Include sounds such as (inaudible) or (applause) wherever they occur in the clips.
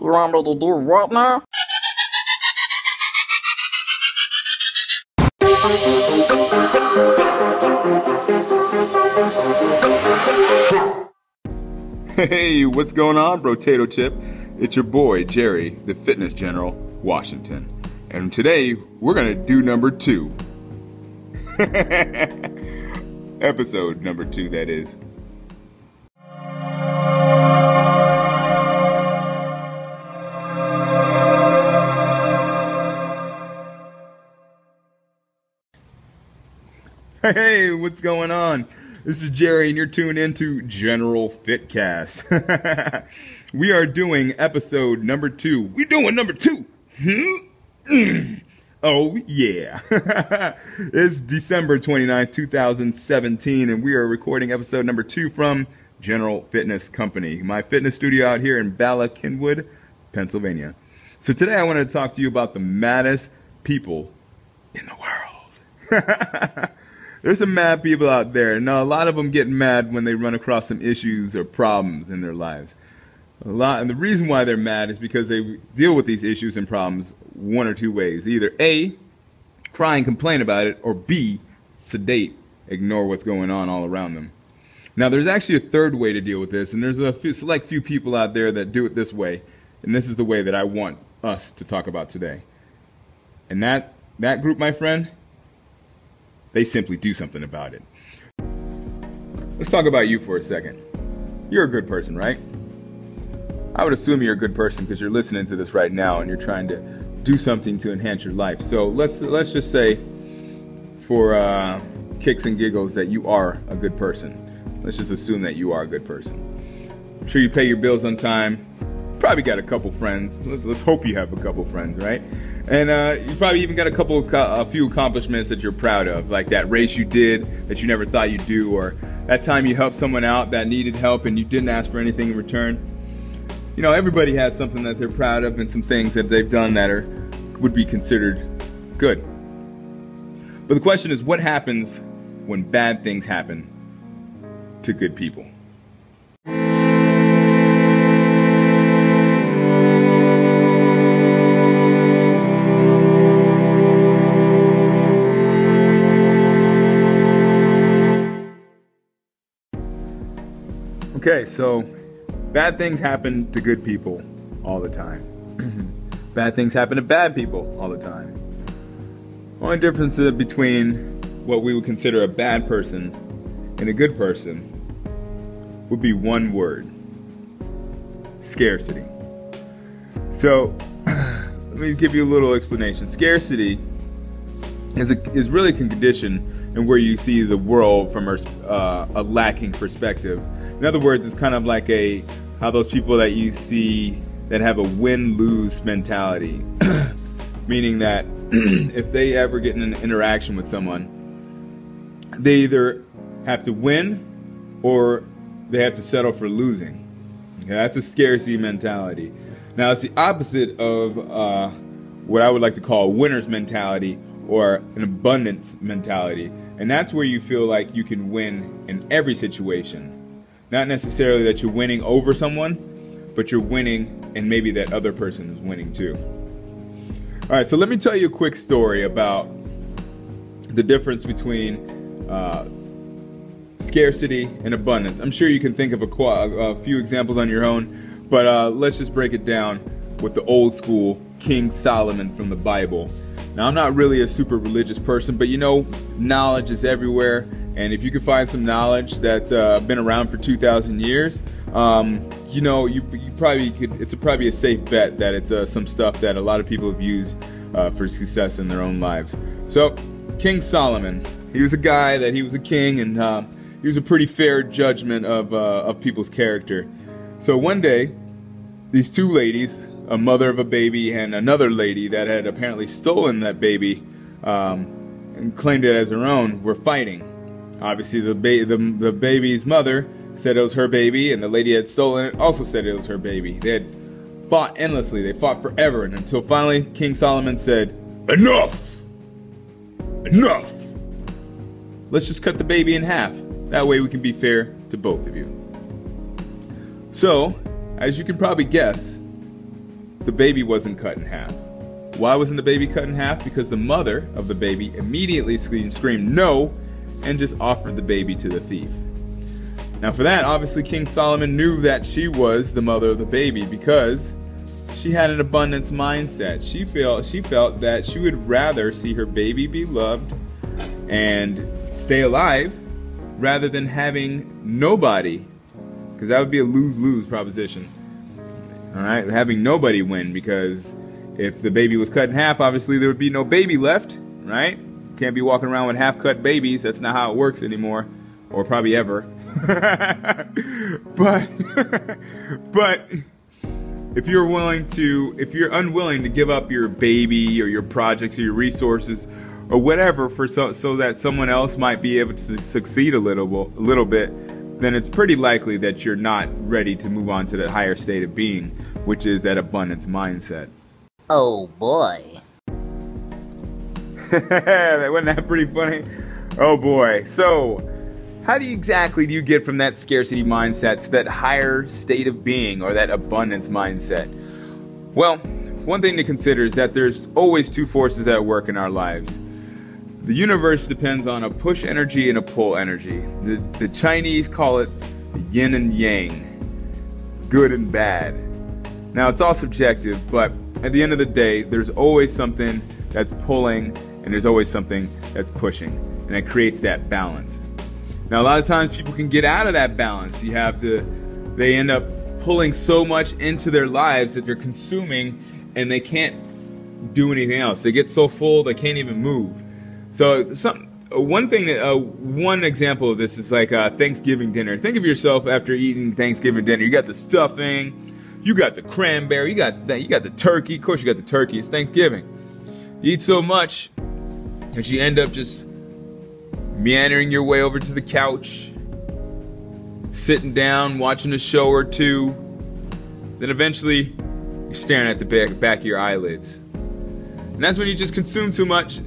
You want me to do what now? Hey, what's going on, Potato Chip? It's your boy, Jerry, the Fitness General, Washington. And today, we're gonna do number two. (laughs) Episode number two, that is. Hey, what's going on? This is Jerry, and you're tuned into General Fitcast. (laughs) we are doing episode number two. We're doing number two. Hmm? oh yeah, (laughs) it's December 29, 2017, and we are recording episode number two from General Fitness Company, my fitness studio out here in Bala Cynwyd, Pennsylvania. So today I want to talk to you about the maddest people in the world. (laughs) There's some mad people out there. Now, a lot of them get mad when they run across some issues or problems in their lives. A lot, and the reason why they're mad is because they deal with these issues and problems one or two ways. Either A, cry and complain about it, or B, sedate, ignore what's going on all around them. Now, there's actually a third way to deal with this, and there's a few, select few people out there that do it this way, and this is the way that I want us to talk about today. And that that group, my friend, they simply do something about it. Let's talk about you for a second. You're a good person, right? I would assume you're a good person because you're listening to this right now and you're trying to do something to enhance your life. So let's let's just say, for uh, kicks and giggles, that you are a good person. Let's just assume that you are a good person. I'm sure you pay your bills on time. Probably got a couple friends. Let's, let's hope you have a couple friends, right? And uh, you probably even got a couple, a few accomplishments that you're proud of, like that race you did that you never thought you'd do, or that time you helped someone out that needed help and you didn't ask for anything in return. You know, everybody has something that they're proud of and some things that they've done that are would be considered good. But the question is, what happens when bad things happen to good people? Okay, so bad things happen to good people all the time. bad things happen to bad people all the time. Only difference between what we would consider a bad person and a good person would be one word scarcity. So, (clears throat) let me give you a little explanation. Scarcity is, a, is really a condition in where you see the world from a, uh, a lacking perspective in other words, it's kind of like a how those people that you see that have a win-lose mentality, (clears throat) meaning that (clears throat) if they ever get in an interaction with someone, they either have to win or they have to settle for losing. Okay, that's a scarcity mentality. Now, it's the opposite of uh, what I would like to call a winner's mentality or an abundance mentality. And that's where you feel like you can win in every situation. Not necessarily that you're winning over someone, but you're winning and maybe that other person is winning too. All right, so let me tell you a quick story about the difference between uh, scarcity and abundance. I'm sure you can think of a, a few examples on your own, but uh, let's just break it down with the old school King Solomon from the Bible. Now, I'm not really a super religious person, but you know, knowledge is everywhere and if you can find some knowledge that's uh, been around for 2,000 years, um, you know, you, you, probably could, it's a, probably a safe bet that it's uh, some stuff that a lot of people have used uh, for success in their own lives. So, King Solomon, he was a guy that he was a king and uh, he was a pretty fair judgment of, uh, of people's character. So one day, these two ladies, a mother of a baby and another lady that had apparently stolen that baby um, and claimed it as her own, were fighting. Obviously, the, ba- the, the baby's mother said it was her baby, and the lady had stolen it also said it was her baby. They had fought endlessly. They fought forever, and until finally King Solomon said, "Enough! Enough! Let's just cut the baby in half. That way, we can be fair to both of you." So, as you can probably guess, the baby wasn't cut in half. Why wasn't the baby cut in half? Because the mother of the baby immediately screamed, screamed no and just offered the baby to the thief. Now, for that, obviously, King Solomon knew that she was the mother of the baby because she had an abundance mindset. She felt she felt that she would rather see her baby be loved and stay alive rather than having nobody, because that would be a lose-lose proposition. All right, having nobody win because if the baby was cut in half, obviously there would be no baby left, right? Can't be walking around with half-cut babies. That's not how it works anymore, or probably ever. (laughs) but (laughs) but if you're willing to if you're unwilling to give up your baby or your projects or your resources or whatever for so, so that someone else might be able to succeed a little a little bit then it's pretty likely that you're not ready to move on to that higher state of being which is that abundance mindset oh boy (laughs) wasn't that pretty funny oh boy so how do you exactly do you get from that scarcity mindset to that higher state of being or that abundance mindset? Well, one thing to consider is that there's always two forces at work in our lives. The universe depends on a push energy and a pull energy. The, the Chinese call it yin and yang, good and bad. Now, it's all subjective, but at the end of the day, there's always something that's pulling and there's always something that's pushing, and it creates that balance. Now, a lot of times people can get out of that balance. You have to, they end up pulling so much into their lives that they're consuming and they can't do anything else. They get so full they can't even move. So, some, one thing uh, one example of this is like uh, Thanksgiving dinner. Think of yourself after eating Thanksgiving dinner. You got the stuffing, you got the cranberry, you got the, you got the turkey. Of course, you got the turkey. It's Thanksgiving. Eat so much that you end up just meandering your way over to the couch, sitting down, watching a show or two, then eventually you're staring at the back, back of your eyelids. And that's when you just consume too much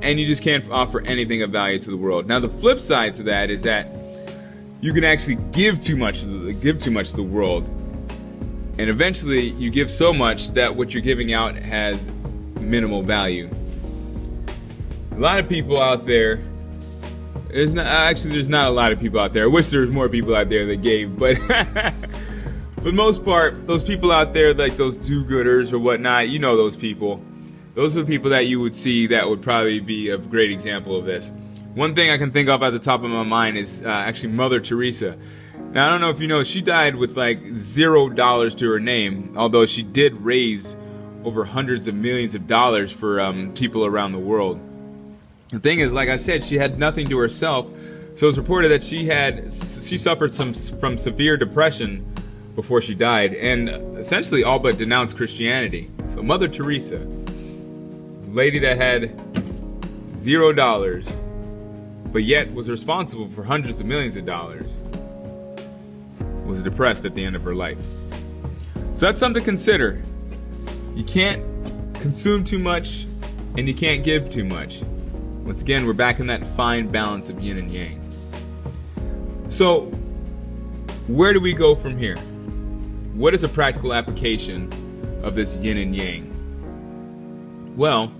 and you just can't offer anything of value to the world. Now the flip side to that is that you can actually give too much give too much to the world. And eventually you give so much that what you're giving out has minimal value. A lot of people out there there's not actually there's not a lot of people out there. I wish there was more people out there that gave, but (laughs) for the most part, those people out there like those do-gooders or whatnot, you know those people. Those are people that you would see that would probably be a great example of this. One thing I can think of at the top of my mind is uh, actually Mother Teresa. Now I don't know if you know, she died with like zero dollars to her name, although she did raise over hundreds of millions of dollars for um, people around the world. The thing is, like I said, she had nothing to herself. So it's reported that she had she suffered some from severe depression before she died, and essentially all but denounced Christianity. So Mother Teresa, lady that had zero dollars, but yet was responsible for hundreds of millions of dollars, was depressed at the end of her life. So that's something to consider. You can't consume too much, and you can't give too much. Once again, we're back in that fine balance of yin and yang. So, where do we go from here? What is a practical application of this yin and yang? Well,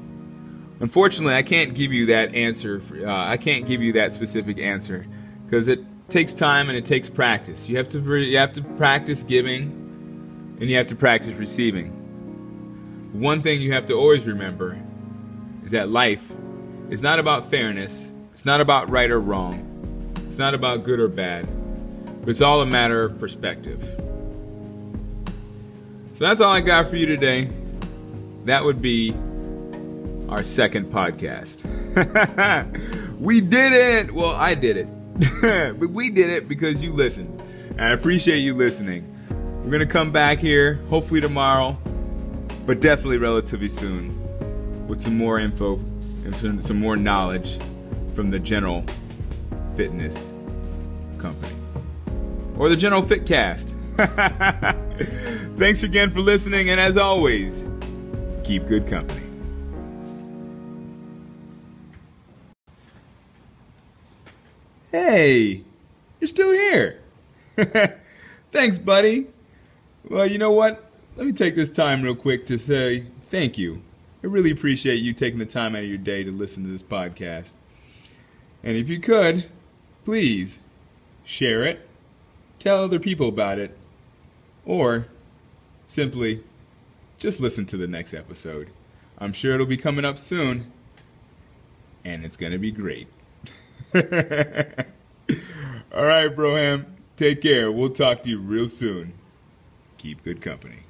unfortunately, I can't give you that answer. For, uh, I can't give you that specific answer because it takes time and it takes practice. You have to you have to practice giving, and you have to practice receiving. One thing you have to always remember is that life is not about fairness. It's not about right or wrong. It's not about good or bad. But it's all a matter of perspective. So that's all I got for you today. That would be our second podcast. (laughs) we did it! Well, I did it. (laughs) but we did it because you listened. I appreciate you listening. We're going to come back here, hopefully tomorrow, but definitely relatively soon, with some more info and some more knowledge from the General Fitness Company or the General Fitcast. (laughs) Thanks again for listening, and as always, keep good company. Hey, you're still here. (laughs) Thanks, buddy. Well, you know what? Let me take this time real quick to say thank you. I really appreciate you taking the time out of your day to listen to this podcast. And if you could, please share it, tell other people about it, or simply just listen to the next episode. I'm sure it'll be coming up soon, and it's going to be great. (laughs) All right, Broham. Take care. We'll talk to you real soon. Keep good company.